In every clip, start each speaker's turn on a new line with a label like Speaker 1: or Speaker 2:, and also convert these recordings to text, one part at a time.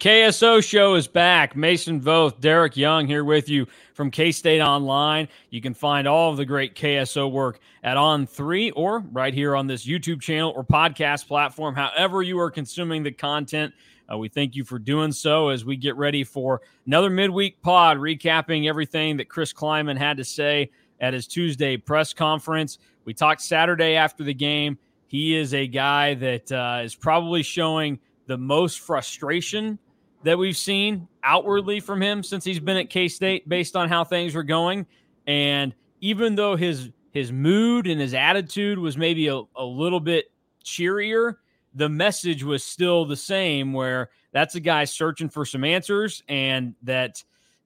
Speaker 1: KSO show is back. Mason Voth, Derek Young here with you from K State Online. You can find all of the great KSO work at On3 or right here on this YouTube channel or podcast platform, however you are consuming the content. Uh, we thank you for doing so as we get ready for another midweek pod recapping everything that Chris Klieman had to say at his Tuesday press conference. We talked Saturday after the game. He is a guy that uh, is probably showing – the most frustration that we've seen outwardly from him since he's been at K State, based on how things were going. And even though his his mood and his attitude was maybe a, a little bit cheerier, the message was still the same. Where that's a guy searching for some answers, and that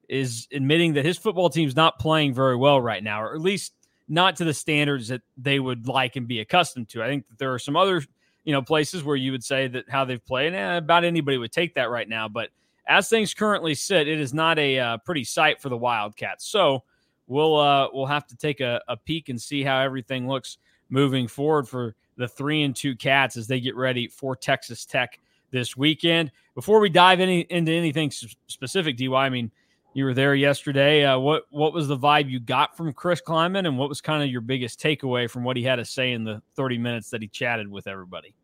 Speaker 1: is admitting that his football team's not playing very well right now, or at least not to the standards that they would like and be accustomed to. I think that there are some other you know, places where you would say that how they've played, eh, about anybody would take that right now. But as things currently sit, it is not a uh, pretty sight for the Wildcats. So we'll uh, we'll have to take a, a peek and see how everything looks moving forward for the three and two Cats as they get ready for Texas Tech this weekend. Before we dive any, into anything specific, DY, I mean, you were there yesterday. Uh, what what was the vibe you got from Chris Klieman, and what was kind of your biggest takeaway from what he had to say in the 30 minutes that he chatted with everybody?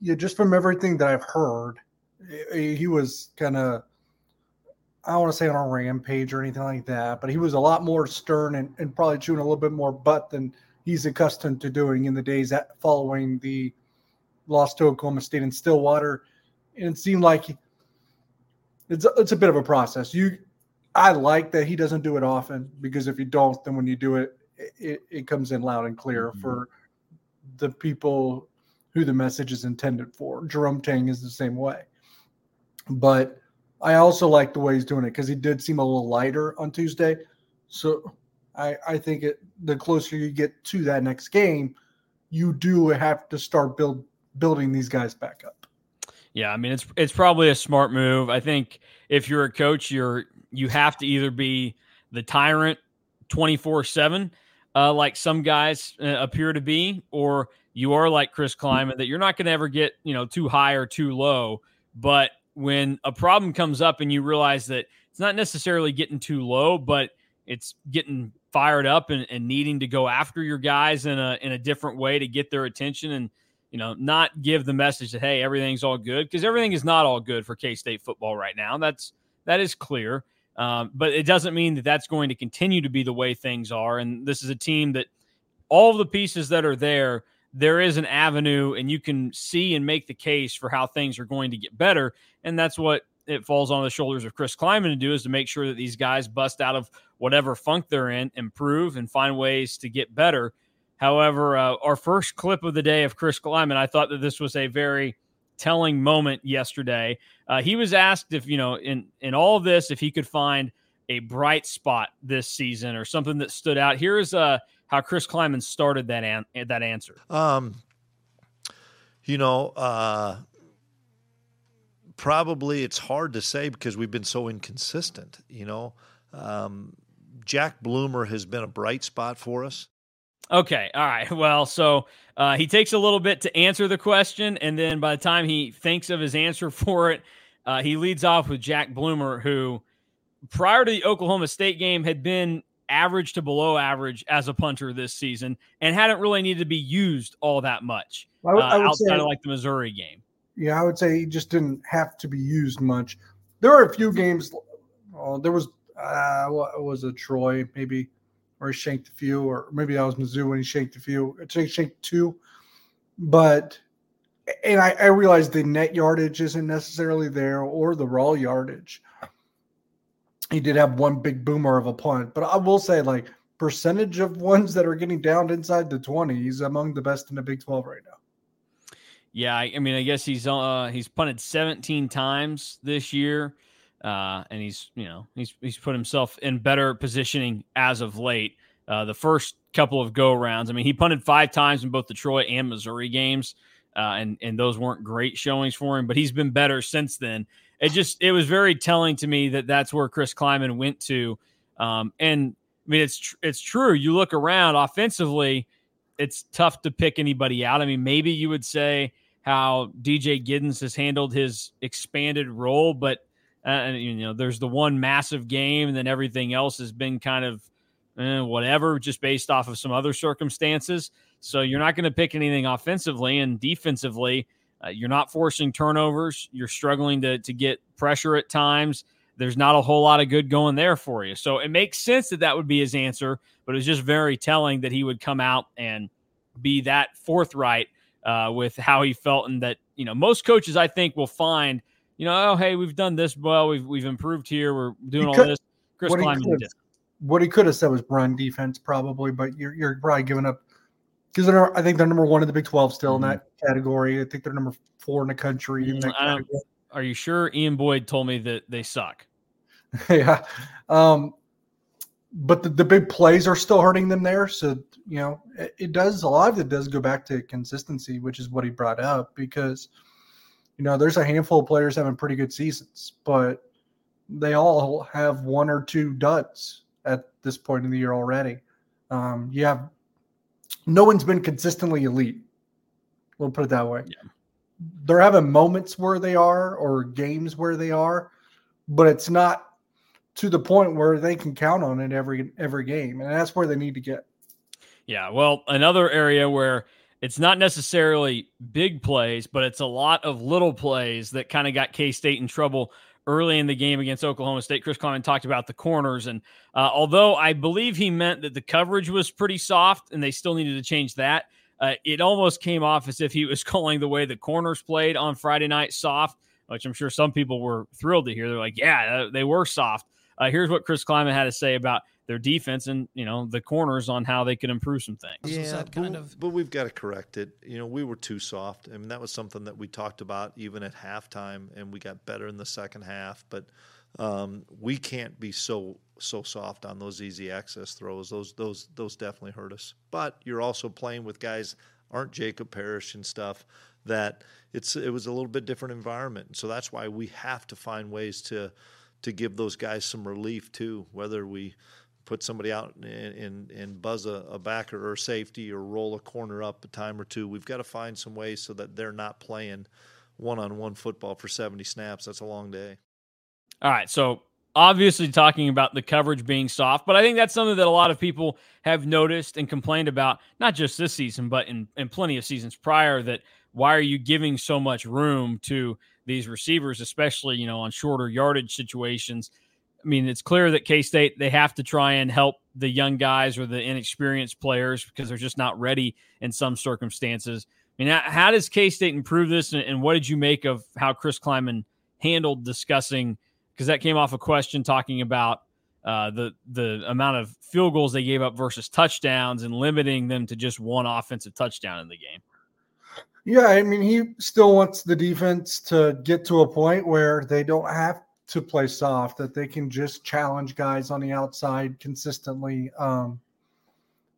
Speaker 2: Yeah, just from everything that I've heard, he was kind of I don't want to say on a rampage or anything like that, but he was a lot more stern and, and probably chewing a little bit more butt than he's accustomed to doing in the days following the loss to Oklahoma State and Stillwater. And it seemed like it's it's a bit of a process. You I like that he doesn't do it often because if you don't, then when you do it, it, it comes in loud and clear mm-hmm. for the people who the message is intended for. Jerome Tang is the same way. But I also like the way he's doing it because he did seem a little lighter on Tuesday. So I, I think it, the closer you get to that next game, you do have to start build building these guys back up.
Speaker 1: Yeah, I mean it's it's probably a smart move. I think if you're a coach, you're you have to either be the tyrant 24 uh, 7, like some guys uh, appear to be, or you are like Chris Klieman that you're not going to ever get, you know, too high or too low. But when a problem comes up and you realize that it's not necessarily getting too low, but it's getting fired up and, and needing to go after your guys in a in a different way to get their attention and you know not give the message that hey everything's all good because everything is not all good for K-State football right now. That's that is clear. Um, but it doesn't mean that that's going to continue to be the way things are. And this is a team that all the pieces that are there, there is an avenue, and you can see and make the case for how things are going to get better. And that's what it falls on the shoulders of Chris Klieman to do is to make sure that these guys bust out of whatever funk they're in, improve, and find ways to get better. However, uh, our first clip of the day of Chris Klieman, I thought that this was a very telling moment yesterday. Uh, he was asked if you know in in all of this if he could find a bright spot this season or something that stood out. Here's uh, how Chris Klieman started that an- that answer.
Speaker 3: Um, you know, uh, probably it's hard to say because we've been so inconsistent. You know, um, Jack Blumer has been a bright spot for us.
Speaker 1: Okay. All right. Well, so uh, he takes a little bit to answer the question, and then by the time he thinks of his answer for it, uh, he leads off with Jack Blumer, who prior to the Oklahoma State game had been average to below average as a punter this season and hadn't really needed to be used all that much uh, outside say, of like the Missouri game.
Speaker 2: Yeah, I would say he just didn't have to be used much. there were a few games. Oh, there was uh, what was it, Troy? Maybe where he shanked a few, or maybe that was Mizzou when he shanked a few. Shanked two, but and I, I realize the net yardage isn't necessarily there or the raw yardage. He did have one big boomer of a punt, but I will say, like percentage of ones that are getting down inside the 20, he's among the best in the Big 12 right now.
Speaker 1: Yeah, I, I mean, I guess he's uh he's punted 17 times this year, uh, and he's you know he's he's put himself in better positioning as of late. Uh, the first couple of go rounds, I mean, he punted five times in both the Troy and Missouri games, uh, and and those weren't great showings for him, but he's been better since then. It just it was very telling to me that that's where Chris Klieman went to, um, and I mean, it's tr- it's true. You look around offensively, it's tough to pick anybody out. I mean, maybe you would say how DJ Giddens has handled his expanded role, but uh, you know, there's the one massive game, and then everything else has been kind of eh, whatever, just based off of some other circumstances. So you're not going to pick anything offensively and defensively. Uh, you're not forcing turnovers. You're struggling to to get pressure at times there's not a whole lot of good going there for you. So it makes sense that that would be his answer, but it's just very telling that he would come out and be that forthright uh, with how he felt, and that you know most coaches I think will find, you know, oh hey, we've done this well, we've we've improved here, we're doing all this. Chris
Speaker 2: what he, could, what he could have said was run defense probably, but you're you're probably giving up because they're I think they're number one in the Big Twelve still mm-hmm. in that category. I think they're number four in the country. In
Speaker 1: mm, are you sure Ian Boyd told me that they suck?
Speaker 2: yeah. Um, but the, the big plays are still hurting them there. So, you know, it, it, does a lot of it does go back to consistency, which is what he brought up because, you know, there's a handful of players having pretty good seasons, but they all have one or two duds at this point in the year already. Um, you have no one's been consistently elite. We'll put it that way. Yeah. They're having moments where they are or games where they are, but it's not to the point where they can count on it every every game, and that's where they need to get.
Speaker 1: Yeah, well, another area where it's not necessarily big plays, but it's a lot of little plays that kind of got K State in trouble early in the game against Oklahoma State. Chris Klieman talked about the corners, and uh, although I believe he meant that the coverage was pretty soft and they still needed to change that, uh, it almost came off as if he was calling the way the corners played on Friday night soft, which I'm sure some people were thrilled to hear. They're like, yeah, they were soft. Uh, here's what Chris Klieman had to say about their defense and you know the corners on how they could improve some things.
Speaker 3: Yeah, kind but, of... but we've got to correct it. You know, we were too soft. I mean, that was something that we talked about even at halftime, and we got better in the second half. But um, we can't be so so soft on those easy access throws. Those those those definitely hurt us. But you're also playing with guys aren't Jacob Parrish and stuff that it's it was a little bit different environment. So that's why we have to find ways to to give those guys some relief too, whether we put somebody out and, and, and buzz a, a, backer or safety or roll a corner up a time or two. We've got to find some ways so that they're not playing one on one football for 70 snaps. That's a long day.
Speaker 1: All right. So, obviously, talking about the coverage being soft, but I think that's something that a lot of people have noticed and complained about, not just this season, but in, in plenty of seasons prior. That why are you giving so much room to these receivers, especially you know on shorter yardage situations. I mean, it's clear that K State they have to try and help the young guys or the inexperienced players because they're just not ready in some circumstances. I mean, how does K State improve this, and, what did you make of how Chris Klieman handled discussing? Because that came off a question talking about uh, the the amount of field goals they gave up versus touchdowns and limiting them to just one offensive touchdown in the game.
Speaker 2: Yeah, I mean, he still wants the defense to get to a point where they don't have to play soft, that they can just challenge guys on the outside consistently um,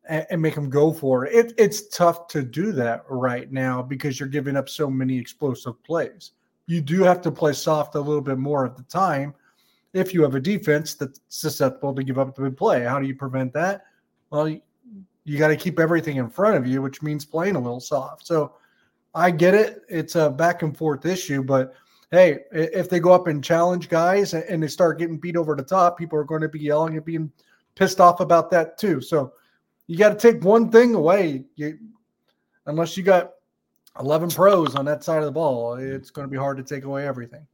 Speaker 2: and, and, make them go for it. it. It's tough to do that right now because you're giving up so many explosive plays. You do have to play soft a little bit more at the time if you have a defense that's susceptible to give up the play. How do you prevent that? Well, you, you got to keep everything in front of you, which means playing a little soft. So, I get it. It's a back and forth issue, but hey, if they go up and challenge guys and they start getting beat over the top, people are going to be yelling and being pissed off about that too. So you got to take one thing away. You, unless you got 11 pros on that side of the ball, it's going to be hard to take away everything.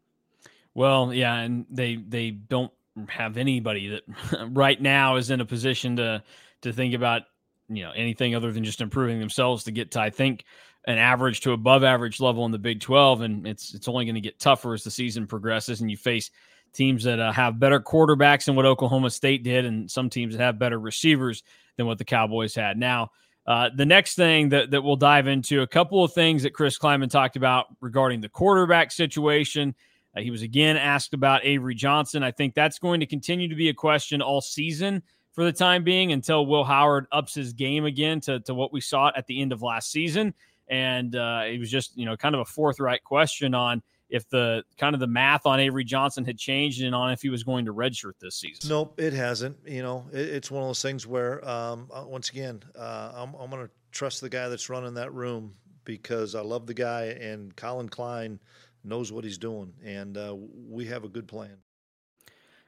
Speaker 1: Well, yeah, and they they don't have anybody that right now is in a position to to think about you know anything other than just improving themselves to get to I think an average to above average level in the Big 12 and it's it's only going to get tougher as the season progresses and you face teams that uh, have better quarterbacks than what Oklahoma State did and some teams that have better receivers than what the Cowboys had. Now, uh, the next thing that, that we'll dive into a couple of things that Chris Klieman talked about regarding the quarterback situation. Uh, he was again asked about Avery Johnson. I think that's going to continue to be a question all season for the time being until Will Howard ups his game again to, to what we saw at the end of last season. And uh, it was just, you know, kind of a forthright question on if the kind of the math on Avery Johnson had changed and on if he was going to redshirt this season.
Speaker 3: Nope, it hasn't. You know, it, it's one of those things where, um, uh, once again, uh, I'm, I'm going to trust the guy that's running that room because I love the guy and Collin Klein knows what he's doing, and uh, we have a good plan.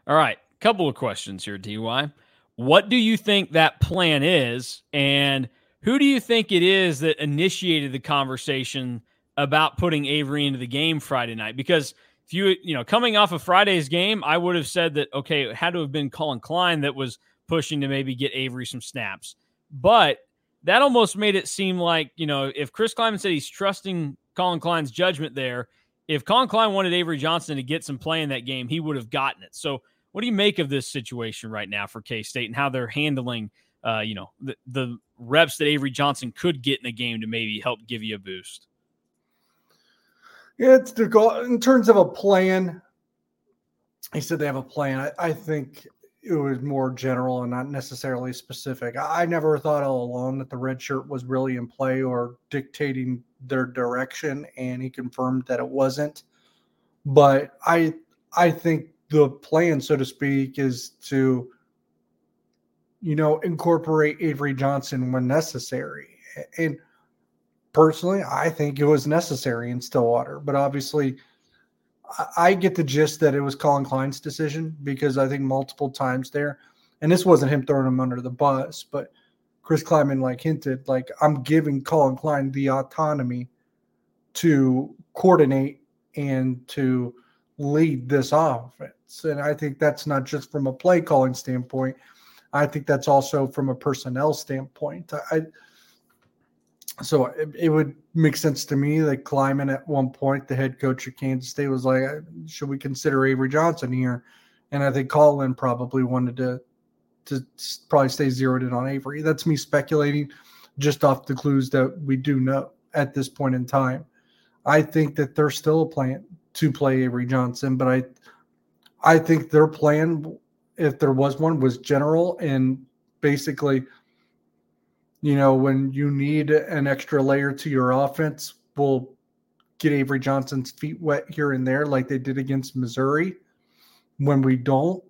Speaker 1: All right, couple of questions here, DY. What do you think that plan is? And who do you think it is that initiated the conversation about putting Avery into the game Friday night? Because if you, you know, coming off of Friday's game, I would have said that, okay, it had to have been Collin Klein that was pushing to maybe get Avery some snaps. But that almost made it seem like, you know, if Chris Klieman said he's trusting Collin Klein's judgment there, if Collin Klein wanted Avery Johnson to get some play in that game, he would have gotten it. So what do you make of this situation right now for K State and how they're handling, uh, you know, the, the reps that Avery Johnson could get in a game to maybe help give you a boost?
Speaker 2: Yeah, it's the goal in terms of a plan. He said they have a plan. I, I think it was more general and not necessarily specific. I, I never thought all along that the red shirt was really in play or dictating their direction, and he confirmed that it wasn't. But I I think the plan, so to speak, is to, you know, incorporate Avery Johnson when necessary. And personally, I think it was necessary in Stillwater. But obviously, I get the gist that it was Collin Klein's decision because I think multiple times there, and this wasn't him throwing him under the bus, but Chris Klieman like hinted, like I'm giving Collin Klein the autonomy to coordinate and to lead this offense. And I think that's not just from a play calling standpoint. I think that's also from a personnel standpoint. I so it, it would make sense to me that Klieman at one point, the head coach of Kansas State, was like, "Should we consider Avery Johnson here?" And I think Collin probably wanted to to probably stay zeroed in on Avery. That's me speculating, just off the clues that we do know at this point in time. I think that there's still a plan to play Avery Johnson, but I I think their plan, if there was one, was general and basically, you know, when you need an extra layer to your offense, we'll get Avery Johnson's feet wet here and there, like they did against Missouri. When we don't,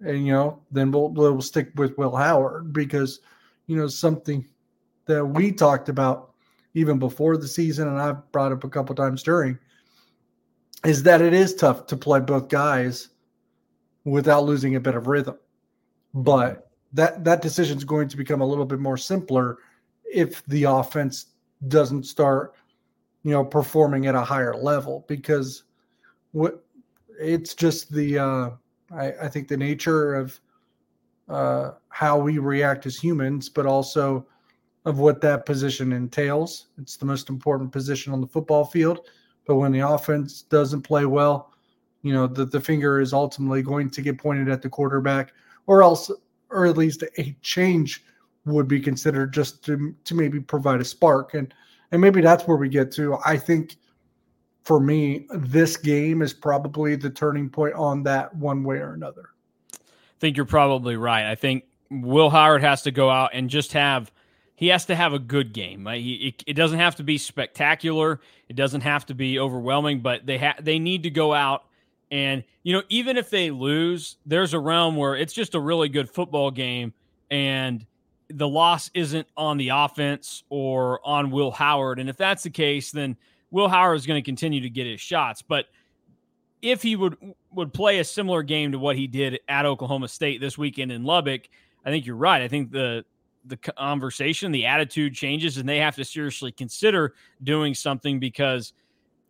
Speaker 2: and you know, then we'll we'll stick with Will Howard because you know something that we talked about even before the season, and I've brought up a couple times during is that it is tough to play both guys without losing a bit of rhythm. But that that decision is going to become a little bit more simpler if the offense doesn't start, you know, performing at a higher level because what it's just the uh, I, I think the nature of uh, how we react as humans, but also of what that position entails. It's the most important position on the football field. But when the offense doesn't play well, you know, that the finger is ultimately going to get pointed at the quarterback, or else, or at least a change would be considered just to, to maybe provide a spark. And and maybe that's where we get to. I think for me, this game is probably the turning point on that one way or another.
Speaker 1: I think you're probably right. I think Will Howard has to go out and just have – he has to have a good game. He, it, it, doesn't have to be spectacular. It doesn't have to be overwhelming, but they ha- they need to go out and you know even if they lose, there's a realm where it's just a really good football game, and the loss isn't on the offense or on Will Howard. And if that's the case, then Will Howard is going to continue to get his shots. But if he would would play a similar game to what he did at Oklahoma State this weekend in Lubbock, I think you're right. I think the the conversation, the attitude changes, and they have to seriously consider doing something because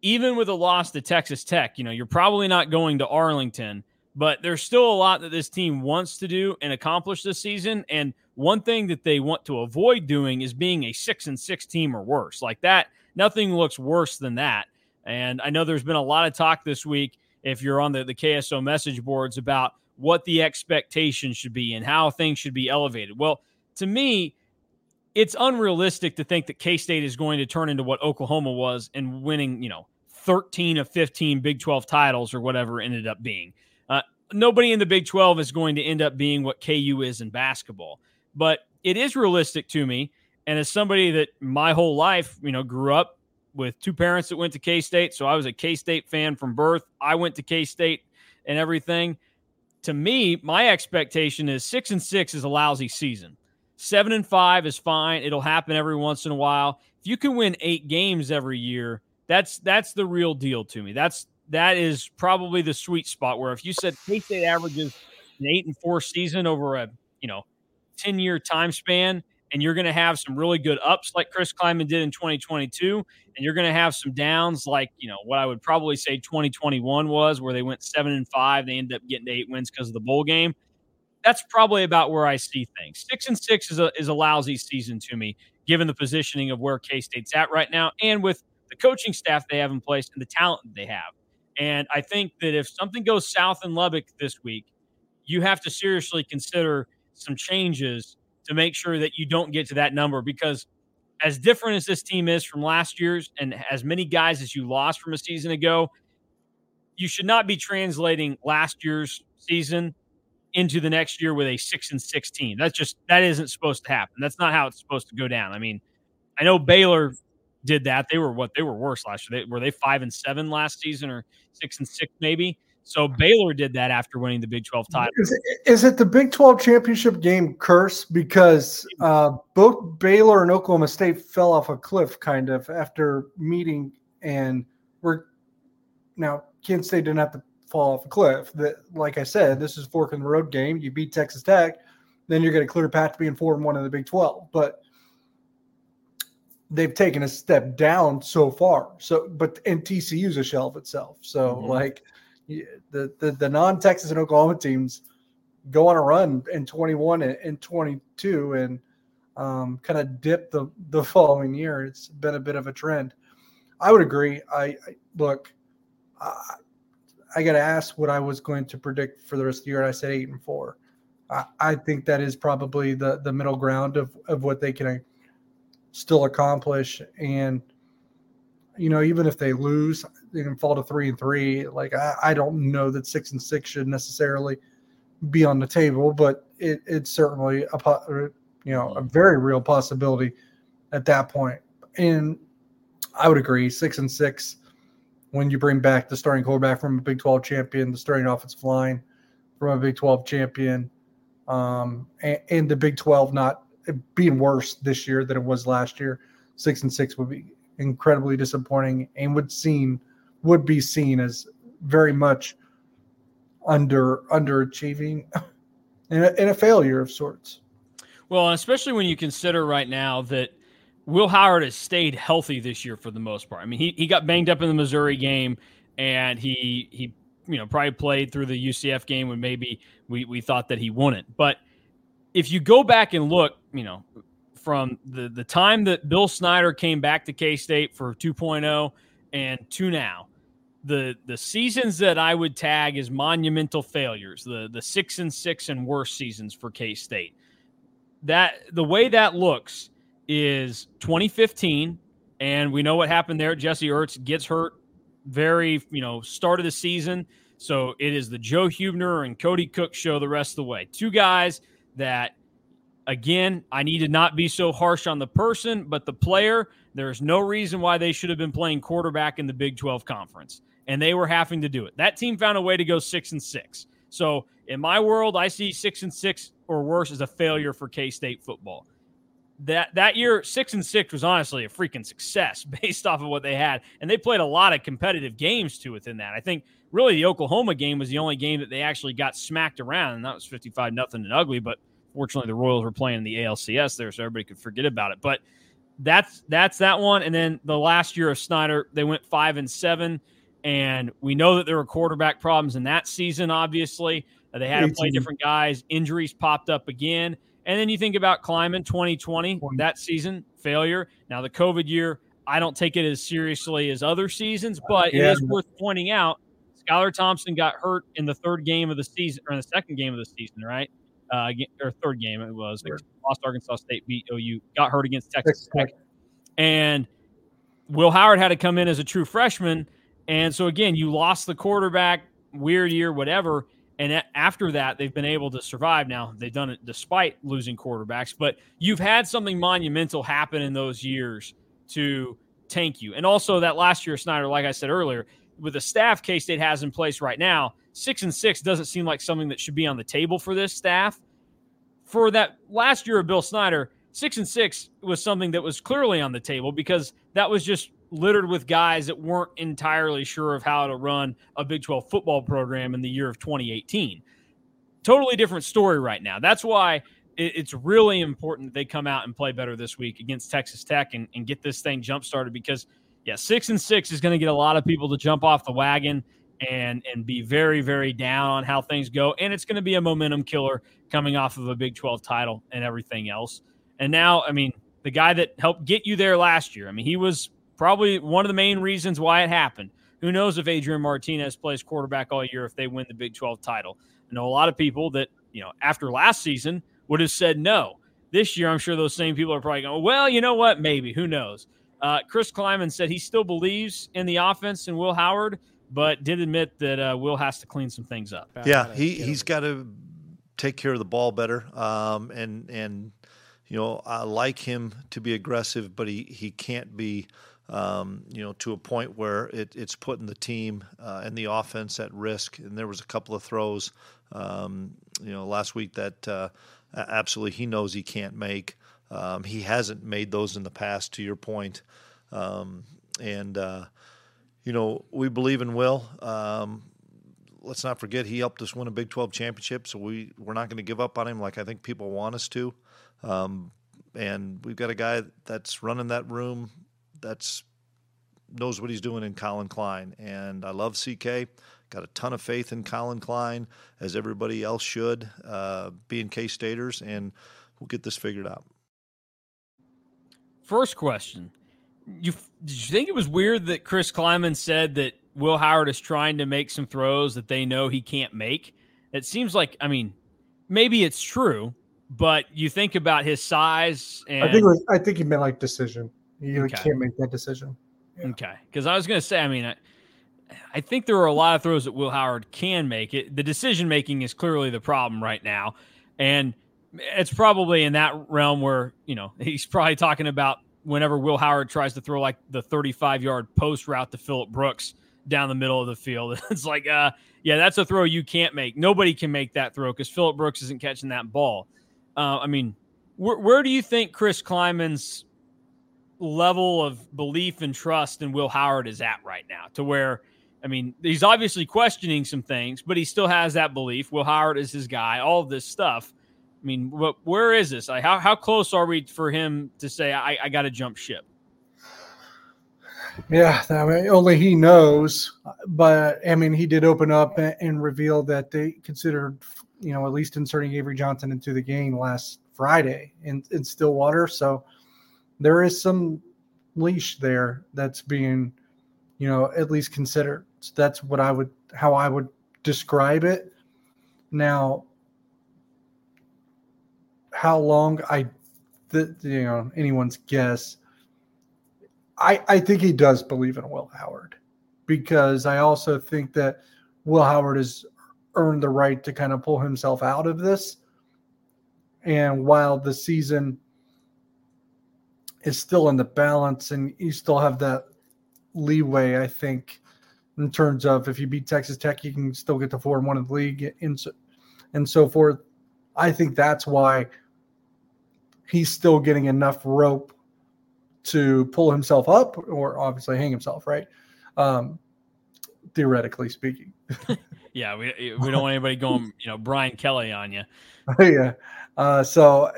Speaker 1: even with a loss to Texas Tech, you know, you're probably not going to Arlington, but there's still a lot that this team wants to do and accomplish this season. And one thing that they want to avoid doing is being a six and six team or worse. Like that, nothing looks worse than that. And I know there's been a lot of talk this week, if you're on the, the KSO message boards, about what the expectation should be and how things should be elevated. Well, to me, it's unrealistic to think that K State is going to turn into what Oklahoma was and winning, you know, 13 of 15 Big 12 titles or whatever ended up being. Uh, nobody in the Big 12 is going to end up being what KU is in basketball, but it is realistic to me. And as somebody that my whole life, you know, grew up with two parents that went to K State, so I was a K State fan from birth. I went to K State and everything. To me, my expectation is six and six is a lousy season. Seven and five is fine. It'll happen every once in a while. If you can win eight games every year, that's that's the real deal to me. That's that is probably the sweet spot where if you said K State averages an eight and four season over a you know 10 year time span, and you're going to have some really good ups like Chris Klieman did in 2022, and you're going to have some downs like you know what I would probably say 2021 was, where they went seven and five, they ended up getting eight wins because of the bowl game that's probably about where I see things. Six and six is a is a lousy season to me, given the positioning of where K State's at right now, and with the coaching staff they have in place and the talent they have. And I think that if something goes south in Lubbock this week, you have to seriously consider some changes to make sure that you don't get to that number because as different as this team is from last year's and as many guys as you lost from a season ago, you should not be translating last year's season into the next year with a six and sixteen. That's just that isn't supposed to happen. That's not how it's supposed to go down. I mean, I know Baylor did that. They were what they were worse last year. They, were they five and seven last season or six and six maybe? So Baylor did that after winning the Big Twelve title.
Speaker 2: Is it, is it the Big Twelve championship game curse because uh, both Baylor and Oklahoma State fell off a cliff kind of after meeting and we're now Kansas State didn't have to fall off a cliff. That, like I said, this is fork in the road game. You beat Texas Tech, then you're going to clear path to being four and one in the Big Twelve. But they've taken a step down so far. So, but and TCU's a shell of itself. So, mm-hmm. like the the, the non Texas and Oklahoma teams go on a run in 21 and, 22 and um, kind of dip the the following year. It's been a bit of a trend. I would agree. I, I look. I got to ask what I was going to predict for the rest of the year. and I said eight and four. I, I think that is probably the the middle ground of of what they can uh, still accomplish. And you know, even if they lose, they can fall to three and three. Like I, I don't know that six and six should necessarily be on the table, but it, it's certainly a you know a very real possibility at that point. And I would agree, six and six when you bring back the starting quarterback from a Big 12 champion, the starting offensive line from a Big 12 champion, um, and, and, the Big 12 not being worse this year than it was last year. Six and six would be incredibly disappointing and would seen would be seen as very much under underachieving and a, and a failure of sorts.
Speaker 1: Well, especially when you consider right now that Will Howard has stayed healthy this year for the most part. I mean, he, he got banged up in the Missouri game, and he he you know probably played through the UCF game when maybe we we thought that he wouldn't. But if you go back and look, you know, from the the time that Bill Snyder came back to K State for 2.0 and to now, the the seasons that I would tag as monumental failures, the the six and six and worse seasons for K State. That the way that looks is 2015, and we know what happened there. Jesse Ertz gets hurt very, you know, start of the season. So it is the Joe Hubener and Kody Cook show the rest of the way. Two guys that, again, I need to not be so harsh on the person, but the player, there's no reason why they should have been playing quarterback in the Big 12 conference. And they were having to do it. That team found a way to go six and six. So in my world, I see six and six or worse as a failure for K State football that that year six and six was honestly a freaking success based off of what they had and they played a lot of competitive games too within that i think really the oklahoma game was the only game that they actually got smacked around and that was 55 nothing and ugly but fortunately the royals were playing in the alcs there so everybody could forget about it but that's that's that one. And then the last year of Snyder, they went five and seven, and we know that there were quarterback problems in that season. Obviously, they had to play
Speaker 2: 18.
Speaker 1: different guys. Injuries popped up again, and then you think about Klieman 2020 that season failure. Now the COVID year, I don't take it as seriously as other seasons, but it
Speaker 2: Yeah.
Speaker 1: is worth pointing out. Skylar Thompson got hurt in the third game of the season, or in the second game of the season, right? Uh, or third game it was.
Speaker 2: Sure.
Speaker 1: lost Arkansas State, beat OU, got hurt against Texas Tech. and Will Howard had to come in as a true freshman. And so again, you lost the quarterback, weird year, whatever. And after that, they've been able to survive. Now they've done it despite losing quarterbacks, but you've had something monumental happen in those years to tank you. And also that last year, Snyder, like I said earlier, with the staff K State has in place right now, six and six doesn't seem like something that should be on the table for this staff. For that last year of Bill Snyder, six and six was something that was clearly on the table because that was just littered with guys that weren't entirely sure of how to run a Big 12 football program in the year of 2018. Totally different story right now. That's why it's really important that they come out and play better this week against Texas Tech and, and get this thing jump started because, yeah, six and six is going to get a lot of people to jump off the wagon and and be very very down on how things go and it's going to be a momentum killer coming off of a Big 12 title and everything else. And now, I mean, the guy that helped get you there last year, I mean, he was probably one of the main reasons why it happened. Who knows if Adrian Martinez plays quarterback all year if they win the Big 12 title? I know a lot of people that, you know, after last season would have said no. This year, I'm sure those same people are probably going, well, you know what? Maybe. Who knows? Uh, Chris Klieman said he still believes in the offense and Will Howard, but did admit that uh, Will has to clean some things up.
Speaker 3: Yeah, he he's got to take care of the ball better. Um, and and you know I like him to be aggressive, but he he can't be. Um, you know, to a point where it, it's putting the team uh, and the offense at risk. And there was a couple of throws, um, you know, last week that uh, absolutely he knows he can't make. Um, he hasn't made those in the past, to your point. Um, and uh, you know, we believe in Will. Um, let's not forget he helped us win a Big 12 championship, so we we're not going to give up on him like I think people want us to. Um, and we've got a guy that's running that room that's knows what he's doing in Collin Klein, and I love CK. Got a ton of faith in Collin Klein, as everybody else should, uh, being K Staters, and we'll get this figured out.
Speaker 1: First question: You did you think it was weird that Chris Klieman said that Will Howard is trying to make some throws that they know he can't make? It seems like I mean, maybe it's true, but you think about his size and
Speaker 2: I think it was, I think he meant like decision. You
Speaker 1: Okay.
Speaker 2: can't make that decision. Yeah.
Speaker 1: Okay, because I was going to say, I mean, I, I think there are a lot of throws that Will Howard can make. It the decision making is clearly the problem right now, and it's probably in that realm where you know he's probably talking about whenever Will Howard tries to throw like the 35 yard post route to Phillip Brooks down the middle of the field. It's like, uh, yeah, that's a throw you can't make. Nobody can make that throw because Phillip Brooks isn't catching that ball. Uh, I mean, where, where do you think Chris Klieman's level of belief and trust in Will Howard is at right now to where I mean, he's obviously questioning some things, but he still has that belief. Will Howard is his guy, all this stuff. I mean, what, where is this? Like, how, how close are we for him to say, I, I got to jump ship?
Speaker 2: Yeah, I mean, only he knows. But I mean, he did open up and, and reveal that they considered, you know, at least inserting Avery Johnson into the game last Friday in, in Stillwater. So there is some leash there that's being, you know, at least considered. So that's what I would, how I would describe it. Now, how long I, th- you know, anyone's guess. I, I think he does believe in Will Howard because I also think that Will Howard has earned the right to kind of pull himself out of this. And while the season is still in the balance and you still have that leeway, I think, in terms of if you beat Texas Tech, you can still get to four and one in the league and so, and so forth. I think that's why he's still getting enough rope to pull himself up or obviously hang himself, right? Um, theoretically speaking.
Speaker 1: Yeah, we, we don't want anybody going, you know, Brian Kelly on you.
Speaker 2: yeah. Uh, so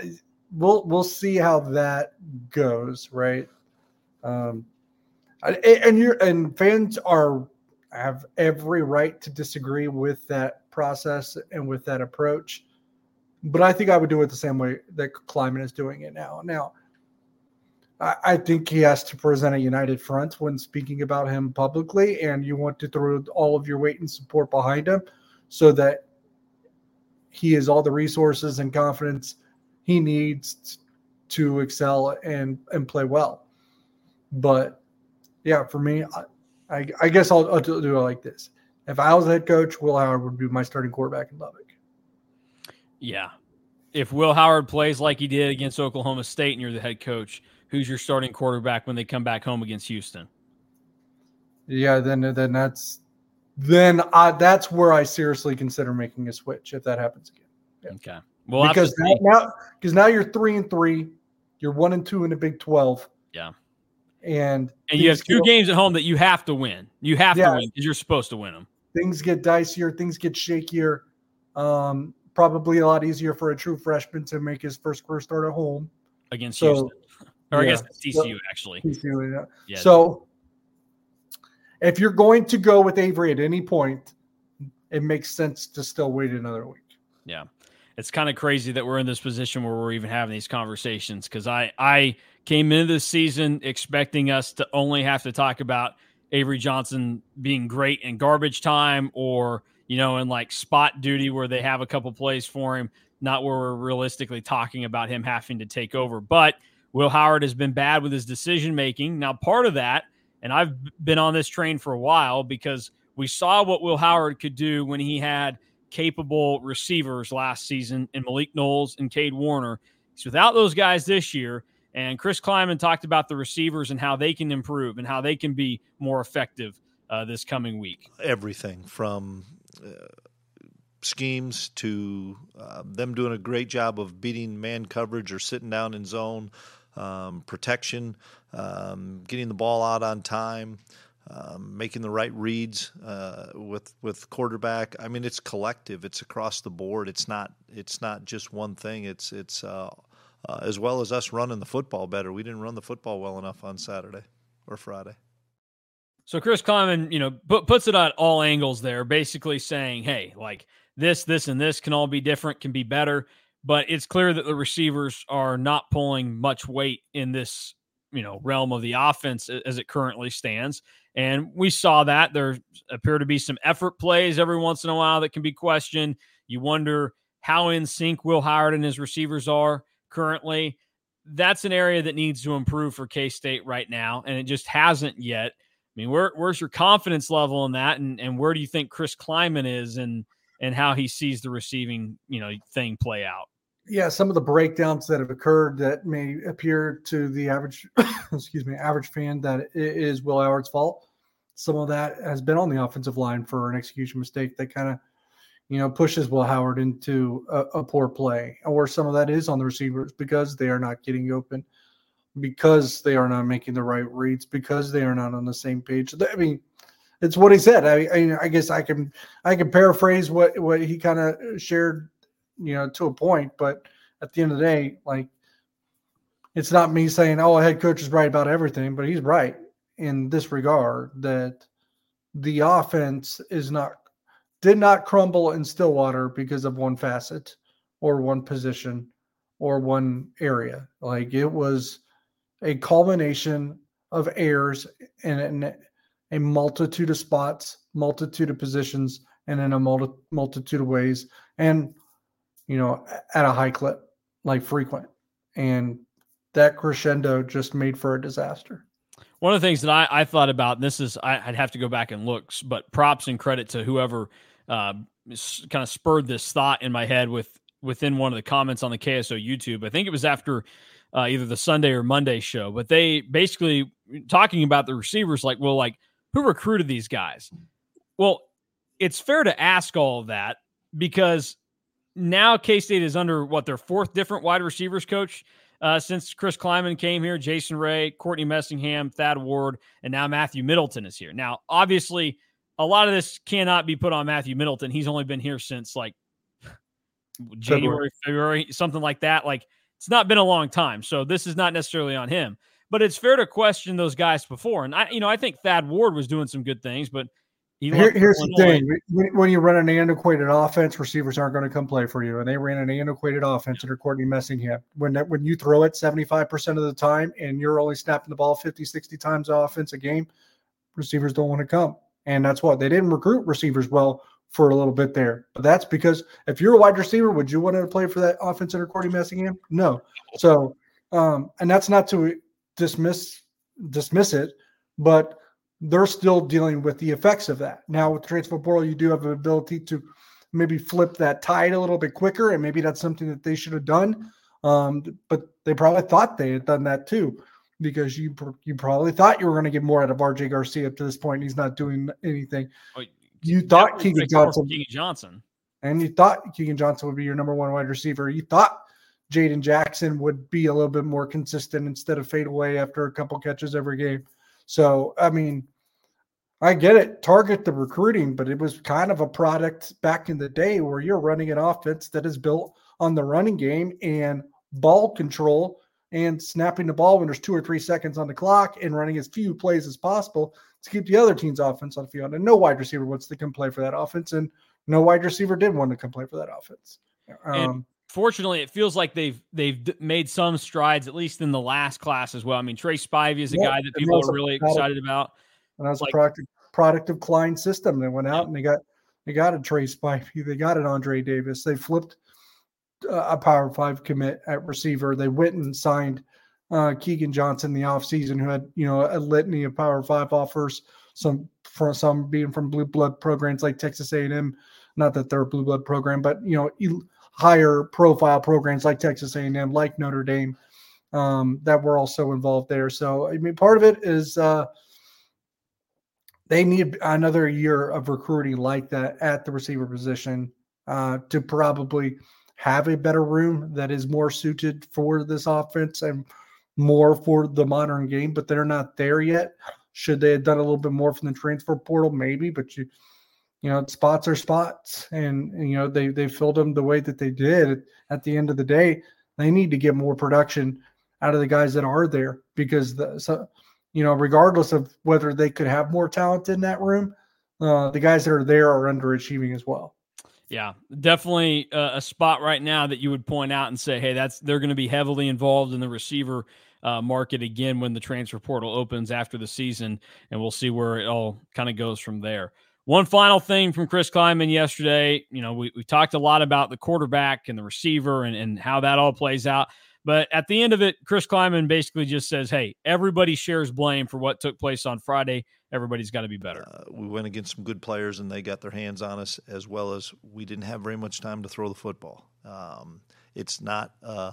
Speaker 2: we'll we'll see how that goes, right? Um, and you and fans are have every right to disagree with that process and with that approach, but I think I would do it the same way that Klieman is doing it now. Now, I, I think he has to present a united front when speaking about him publicly, and you want to throw all of your weight and support behind him so that he has all the resources and confidence he needs to excel and and play well. But yeah, for me, I, I, I guess I'll, I'll do it like this. If I was head coach, Will Howard would be my starting quarterback in Lubbock.
Speaker 1: Yeah. If Will Howard plays like he did against Oklahoma State and you're the head coach, who's your starting quarterback when they come back home against Houston?
Speaker 2: Yeah, then then that's then I, that's where I seriously consider making a switch if that happens again. Yeah.
Speaker 1: Okay. Well,
Speaker 2: because now, now because now you're three and three, you're one and two in the Big Twelve.
Speaker 1: Yeah.
Speaker 2: And
Speaker 1: and you have two
Speaker 2: get-
Speaker 1: games at home that you have to win. You have
Speaker 2: Yeah.
Speaker 1: to win because you're supposed to win them.
Speaker 2: things get dicier, things get shakier. Um, probably a lot easier for a true freshman to make his first career start at home.
Speaker 1: against
Speaker 2: So,
Speaker 1: Houston. Or I
Speaker 2: yeah.
Speaker 1: guess TCU actually.
Speaker 2: Doing it.
Speaker 1: Yeah.
Speaker 2: So if you're going to go with Avery at any point, it makes sense to still wait another week.
Speaker 1: Yeah. It's kind of crazy that we're in this position where we're even having these conversations because I I came into this season expecting us to only have to talk about Avery Johnson being great in garbage time or you know in like spot duty where they have a couple plays for him, not where we're realistically talking about him having to take over. But Will Howard has been bad with his decision making. Now, part of that, and I've been on this train for a while because we saw what Will Howard could do when he had capable receivers last season in Malik Knowles and Cade Warner. He's without those guys this year. And Chris Klieman talked about the receivers and how they can improve and how they can be more effective uh, this coming week.
Speaker 3: everything from uh, schemes to uh, them doing a great job of beating man coverage or sitting down in zone, um, protection, um, getting the ball out on time, um, making the right reads uh, with with quarterback. I mean, it's collective. It's across the board. It's not it's not just one thing. It's it's uh, uh, as well as us running the football better. We didn't run the football well enough on Saturday or Friday.
Speaker 1: So Chris Klieman, you know, put, puts it at all angles there, basically saying, "Hey, like this, this, and this can all be different, can be better." But it's clear that the receivers are not pulling much weight in this, you know, realm of the offense as it currently stands. And we saw that there appear to be some effort plays every once in a while that can be questioned. You wonder how in sync Will Howard and his receivers are currently. That's an area that needs to improve for K State right now, and it just hasn't yet. I mean, where, where's your confidence level in that, and, and where do you think Chris Klieman is, and and how he sees the receiving you know thing play out?
Speaker 2: Yeah, some of the breakdowns that have occurred that may appear to the average, excuse me, average fan that it is Will Howard's fault. Some of that has been on the offensive line for an execution mistake that kind of, you know, pushes Will Howard into a, a poor play, or some of that is on the receivers because they are not getting open, because they are not making the right reads, because they are not on the same page. I mean, it's what he said. I, I, I guess I can I can paraphrase what what he kind of shared, you know, to a point. But at the end of the day, like it's not me saying, "Oh, a head coach is right about everything," but he's right in this regard that the offense is not did not crumble in Stillwater because of one facet or one position or one area. Like it was a culmination of errors an, a multitude of spots, multitude of positions, and in a multi, multitude of ways, and you know, at a high clip, like frequent. And that crescendo just made for a disaster.
Speaker 1: One of the things that I, I thought about, and this is I, I'd have to go back and look, but props and credit to whoever uh, kind of spurred this thought in my head with within one of the comments on the KSO YouTube. I think it was after uh, either the Sunday or Monday show, but they basically talking about the receivers, like, well, like who recruited these guys? Well, it's fair to ask all of that because now K State is under what their fourth different wide receivers coach uh, since Chris Klieman came here. Jason Ray, Courtney Messingham, Thad Ward, and now Matthew Middleton is here. Now, obviously, a lot of this cannot be put on Matthew Middleton. He's only been here since like January, February, something like that. Like it's not been a long time, so this is not necessarily on him. But it's fair to question those guys before, and I, you know, I think Thad Ward was doing some good things, but
Speaker 2: Here, here's the thing: when, when you run an antiquated offense, receivers aren't going to come play for you, and they ran an antiquated offense under Courtney Messingham. When that, when you throw it 75 percent of the time, and you're only snapping the ball 50, 60 times offense a game, receivers don't want to come, and that's what they didn't recruit receivers well for a little bit there. But that's because if you're a wide receiver, would you want to play for that offense under Courtney Messingham? No. So, um, and that's not to dismiss dismiss it, but they're still dealing with the effects of that. Now with transfer portal, you do have an ability to maybe flip that tide a little bit quicker, and maybe that's something that they should have done. Um, but they probably thought they had done that too, because you you probably thought you were going to get more out of RJ Garcia up to this point. He's not doing anything.
Speaker 1: Oh,
Speaker 2: you thought Keegan Johnson,
Speaker 1: Keegan Johnson,
Speaker 2: and you thought Keegan Johnson would be your number one wide receiver. You thought Jaden Jackson would be a little bit more consistent instead of fade away after a couple catches every game. So, I mean, I get it, target the recruiting, but it was kind of a product back in the day where you're running an offense that is built on the running game and ball control and snapping the ball when there's two or three seconds on the clock and running as few plays as possible to keep the other team's offense on the field. And no wide receiver wants to come play for that offense, and no wide receiver did want to come play for that offense. Um,
Speaker 1: fortunately, it feels like they've they've made some strides, at least in the last class as well. I mean, Trey Spivey is a
Speaker 2: Yeah,
Speaker 1: guy that people are really
Speaker 2: product-
Speaker 1: excited about.
Speaker 2: And that's
Speaker 1: Like-
Speaker 2: a product, product of Klein's system. They went out and they got they got a Trey Spivey, they got an Andre Davis. They flipped uh, a Power Five commit at receiver. They went and signed uh, Keegan Johnson the offseason, who had you know a litany of Power Five offers. Some for some being from blue blood programs like Texas A&M. Not that they're a blue blood program, but you know el- higher profile programs like Texas A&M, like Notre Dame, um, that were also involved there. So I mean, part of it is. Uh, they need another year of recruiting like that at the receiver position uh, to probably have a better room that is more suited for this offense and more for the modern game. But they're not there yet. Should they have done a little bit more from the transfer portal? Maybe, but you, you know, spots are spots, and, you know they they filled them the way that they did. At the end of the day, they need to get more production out of the guys that are there because the so you know, regardless of whether they could have more talent in that room, uh, the guys that are there are underachieving as well.
Speaker 1: Yeah, definitely uh, a spot right now that you would point out and say, "Hey, that's they're going to be heavily involved in the receiver uh, market again when the transfer portal opens after the season, and we'll see where it all kind of goes from there." One final thing from Chris Klieman yesterday. You know, we, we talked a lot about the quarterback and the receiver and, and how that all plays out. But at the end of it, Chris Klieman basically just says, hey, everybody shares blame for what took place on Friday. Everybody's got to be better.
Speaker 3: Uh, we went against some good players, and they got their hands on us, as well as we didn't have very much time to throw the football. Um, it's not a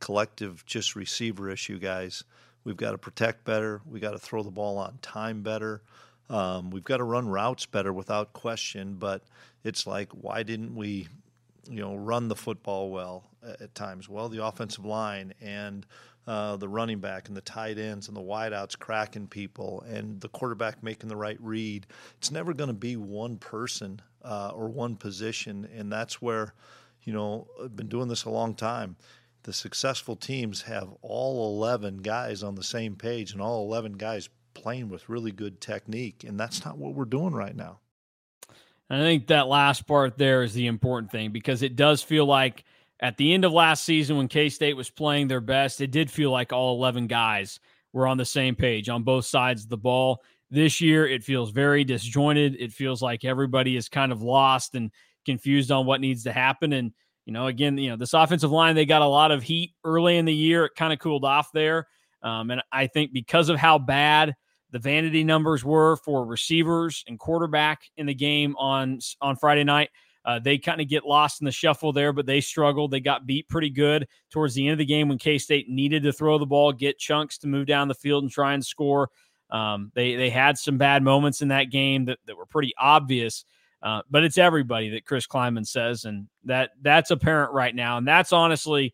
Speaker 3: collective just receiver issue, guys. We've got to protect better. We got to throw the ball on time better. Um, we've got to run routes better without question. But it's like, why didn't we, you know, run the football well at, at times? Well, the offensive line and uh, the running back and the tight ends and the wideouts cracking people and the quarterback making the right read. It's never going to be one person uh, or one position, and that's where, you know, I've been doing this a long time. The successful teams have all 11 guys on the same page and all 11 guys playing with really good technique, and that's not what we're doing right now.
Speaker 1: And I think that last part there is the important thing because it does feel like at the end of last season when K State was playing their best, it did feel like all 11 guys were on the same page on both sides of the ball. This year, it feels very disjointed. It feels like everybody is kind of lost and confused on what needs to happen. And, you know, again, you know, this offensive line, they got a lot of heat early in the year. It kind of cooled off there. Um, and I think because of how bad the vanity numbers were for receivers and quarterback in the game on on Friday night. Uh, they kind of get lost in the shuffle there, but they struggled. They got beat pretty good towards the end of the game when K State needed to throw the ball, get chunks to move down the field and try and score. Um, they they had some bad moments in that game that, that were pretty obvious. Uh, but it's everybody that Chris Klieman says, and that that's apparent right now. And that's honestly,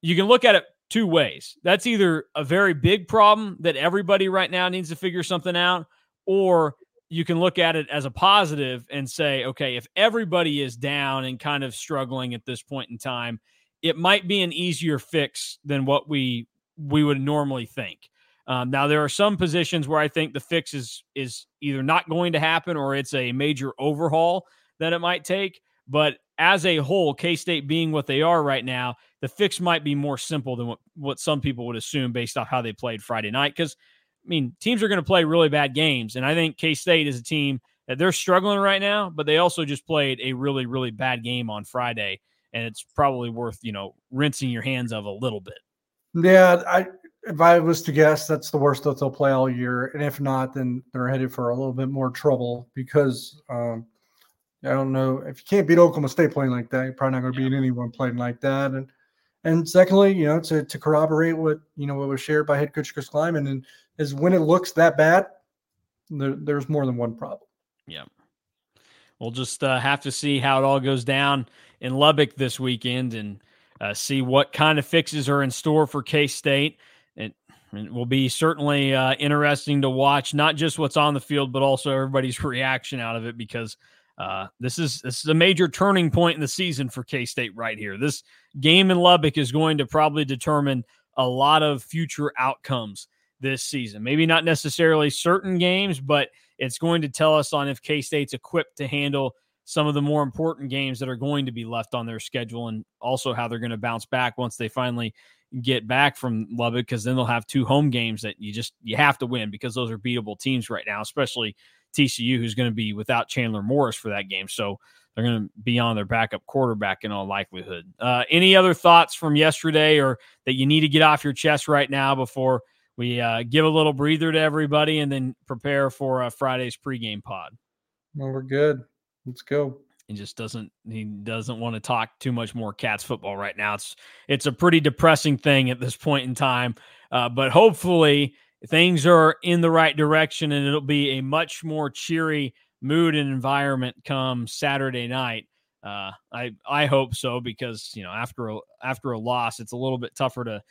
Speaker 1: you can look at it two ways. That's either a very big problem that everybody right now needs to figure something out, or you can look at it as a positive and say, okay, if everybody is down and kind of struggling at this point in time, it might be an easier fix than what we we would normally think. Um, now there are some positions where I think the fix is is either not going to happen or it's a major overhaul that it might take. But as a whole, K State being what they are right now, the fix might be more simple than what, what some people would assume based off how they played Friday night. Because I mean, teams are going to play really bad games, and I think K State is a team that they're struggling right now, but they also just played a really really bad game on Friday, and it's probably worth you know rinsing your hands of a little bit.
Speaker 2: Yeah, I if I was to guess, that's the worst that they'll play all year, and if not, then they're headed for a little bit more trouble because um, I don't know if you can't beat Oklahoma State playing like that, you're probably not going to beat anyone playing like that. And and secondly, you know, to to corroborate what you know what was shared by head coach Chris Klieman, and is when it looks that bad, there, there's more than one problem.
Speaker 1: Yeah, we'll just uh, have to see how it all goes down in Lubbock this weekend, and uh, see what kind of fixes are in store for K State. It, it will be certainly uh, interesting to watch, not just what's on the field, but also everybody's reaction out of it, because uh, this is this is a major turning point in the season for K State right here. This game in Lubbock is going to probably determine a lot of future outcomes this season. Maybe not necessarily certain games, but it's going to tell us on if K State's equipped to handle some of the more important games that are going to be left on their schedule and also how they're going to bounce back once they finally get back from Lubbock because then they'll have two home games that you just you have to win because those are beatable teams right now, especially TCU who's going to be without Chandler Morris for that game. So they're going to be on their backup quarterback in all likelihood. Uh, any other thoughts from yesterday or that you need to get off your chest right now before we uh, give a little breather to everybody and then prepare for uh, Friday's pregame pod?
Speaker 2: Well, we're good. Let's go.
Speaker 1: He just doesn't he doesn't want to talk too much more cats football right now. It's it's a pretty depressing thing at this point in time. Uh, but hopefully things are in the right direction and it'll be a much more cheery mood and environment come Saturday night. Uh, I I hope so because you know after a after a loss, it's a little bit tougher to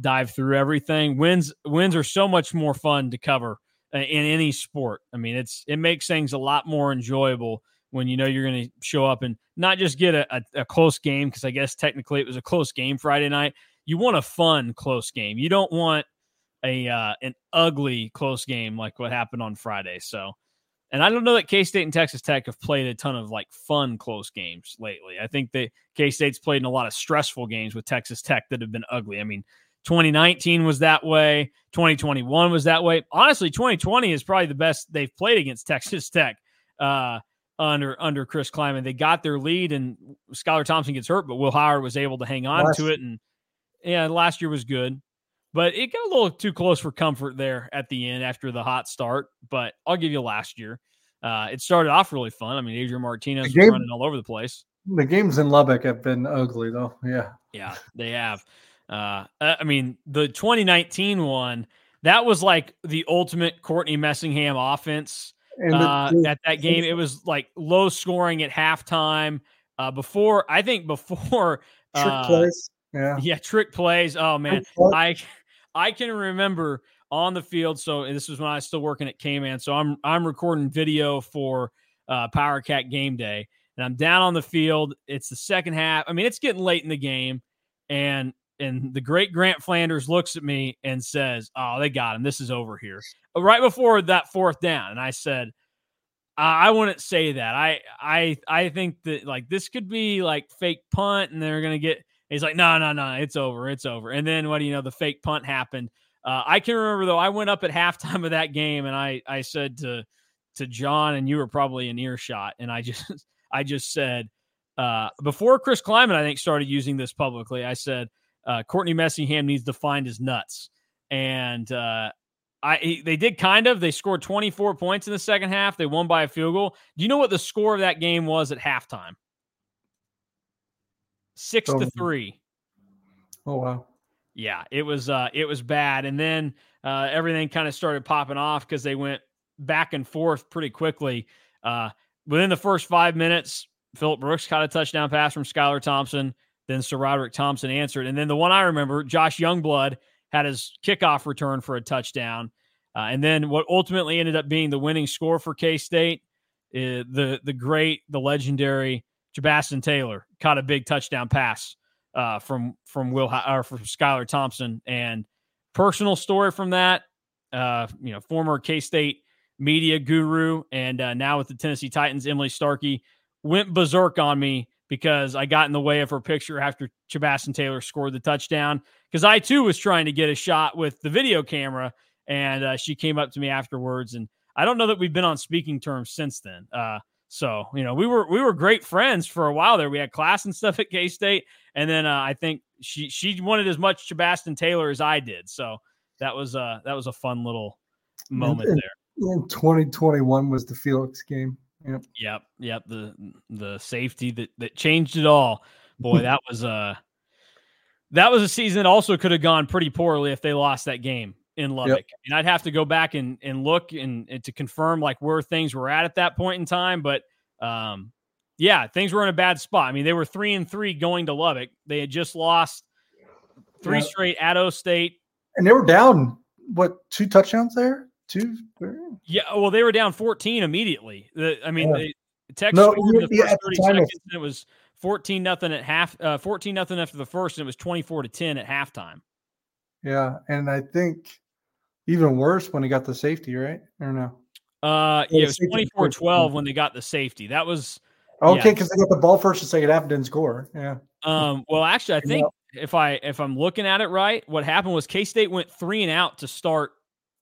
Speaker 1: dive through everything. Wins wins are so much more fun to cover uh, in any sport. I mean, it's it makes things a lot more enjoyable when you know you're going to show up and not just get a, a, a close game because I guess technically it was a close game Friday night. You want a fun close game. You don't want a uh, an ugly close game like what happened on Friday. So, and I don't know that K State and Texas Tech have played a ton of like fun close games lately. I think that K State's played in a lot of stressful games with Texas Tech that have been ugly. I mean, 2019 was that way. 2021 was that way. Honestly, 2020 is probably the best they've played against Texas Tech. Uh, under under Chris Klieman. They got their lead, and Skylar Thompson gets hurt, but Will Howard was able to hang on last, to it. And yeah, last year was good, but it got a little too close for comfort there at the end after the hot start. But I'll give you last year. Uh, it started off really fun. I mean, Adrian Martinez game, was running all over the place.
Speaker 2: The games in Lubbock have been ugly, though. Yeah,
Speaker 1: yeah, they have. Uh, I mean, the 2019 one that was like the ultimate Courtney Messingham offense uh, at that game. It was like low scoring at halftime. Uh, before I think before
Speaker 2: trick uh, plays, yeah,
Speaker 1: yeah, trick plays. Oh man, I I can remember on the field. So this was when I was still working at K-Man. So I'm I'm recording video for uh, Power Cat game day, and I'm down on the field. It's the second half. I mean, it's getting late in the game, and and the great Grant Flanders looks at me and says, "Oh, they got him. This is over here." Right before that fourth down, and I said, "I wouldn't say that. I I I think that like this could be like fake punt, and they're gonna get." He's like, "No, no, no, it's over. It's over." And then what do you know? The fake punt happened. Uh, I can remember though. I went up at halftime of that game, and I I said to to John, and you were probably in earshot, and I just I just said uh, before Chris Klieman, I think started using this publicly. I said uh, Courtney Messingham needs to find his nuts. And uh, I he, they did kind of. They scored 24 points in the second half. They won by a field goal. Do you know what the score of that game was at halftime? Six oh. to three.
Speaker 2: Oh wow.
Speaker 1: Yeah, it was uh it was bad. And then uh everything kind of started popping off because they went back and forth pretty quickly. Uh within the first five minutes, Phillip Brooks caught a touchdown pass from Skylar Thompson. Then SaRodorick Thompson answered. And then the one I remember, Josh Youngblood had his kickoff return for a touchdown. Uh, and then what ultimately ended up being the winning score for K State, uh, the the great, the legendary Chabastin Taylor caught a big touchdown pass uh, from from Will or from Skylar Thompson. And personal story from that, uh, you know, former K State media guru and uh, now with the Tennessee Titans, Emily Starkey went berserk on me because I got in the way of her picture after Chabastin Taylor scored the touchdown. Because I too was trying to get a shot with the video camera, and uh, she came up to me afterwards. And I don't know that we've been on speaking terms since then. Uh, so you know, we were we were great friends for a while there. We had class and stuff at K State, and then uh, I think she she wanted as much Chabastin Taylor as I did. So that was uh that was a fun little moment
Speaker 2: and,
Speaker 1: there.
Speaker 2: In 2021 was the Felix game. Yep.
Speaker 1: Yep. Yep. The the safety that that changed it all. Boy, that was uh that was a season that also could have gone pretty poorly if they lost that game in Lubbock. Yep. And I'd have to go back and and look and, and, to confirm like where things were at at that point in time. But um yeah, things were in a bad spot. I mean, they were three and three going to Lubbock. They had just lost three straight at O State.
Speaker 2: And they were down what two touchdowns there? two.
Speaker 1: Yeah, well, they were down 14 immediately. The, I mean, yeah. they, Texas no, the yeah, first 30 seconds, and it was 14 nothing at half, uh, 14 nothing after the first, and it was 24 to 10 at halftime.
Speaker 2: Yeah, and I think even worse when he got the safety, right? Or no?
Speaker 1: Uh, yeah, it was 24 12 when they got the safety. That was
Speaker 2: okay because yeah. they got the ball first and second half and didn't score. Yeah.
Speaker 1: Um. Well, actually, I think if I if I'm looking at it right, what happened was K State went three and out to start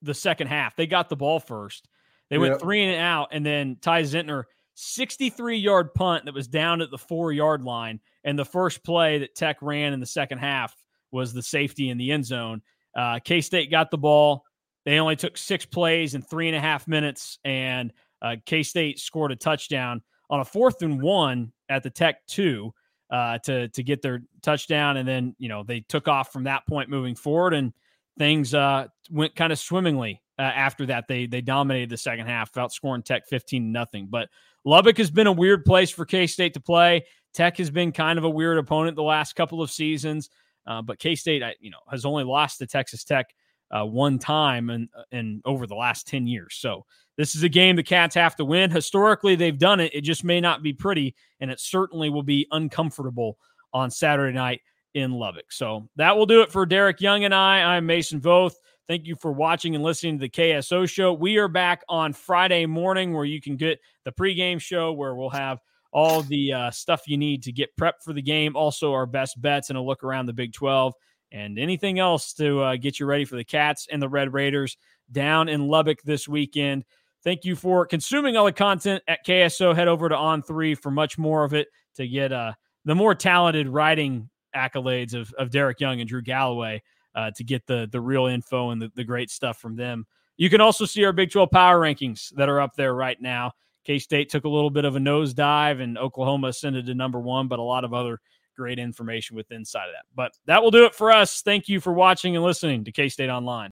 Speaker 1: the second half. They got the ball first. They went yep. three and out, and then Ty Zentner, 63 yard punt that was down at the four yard line. And the first play that Tech ran in the second half was the safety in the end zone. Uh, K State got the ball. They only took six plays in three and a half minutes, and uh, K State scored a touchdown on a fourth and one at the Tech two uh, to to get their touchdown, and then you know they took off from that point moving forward, and things uh, went kind of swimmingly uh, after that. They they dominated the second half, outscoring Tech fifteen nothing. But Lubbock has been a weird place for K State to play. Tech has been kind of a weird opponent the last couple of seasons. Uh, but K State, you know, has only lost to Texas Tech uh, one time and and over the last ten years. So this is a game the Cats have to win. Historically, they've done it. It just may not be pretty, and it certainly will be uncomfortable on Saturday night in Lubbock. So that will do it for Derek Young and I. I'm Mason Voth. Thank you for watching and listening to the KSO show. We are back on Friday morning where you can get the pregame show where we'll have all the uh, stuff you need to get prepped for the game. Also, our best bets and a look around the Big 12 and anything else to uh, get you ready for the Cats and the Red Raiders down in Lubbock this weekend. Thank you for consuming all the content at KSO. Head over to On3 for much more of it to get uh, the more talented writing accolades of, of Derek Young and Drew Galloway uh, to get the the real info and the, the great stuff from them. You can also see our Big 12 power rankings that are up there right now. K State took a little bit of a nosedive, and Oklahoma ascended to number one, but a lot of other great information with inside of that. But that will do it for us. Thank you for watching and listening to K State Online.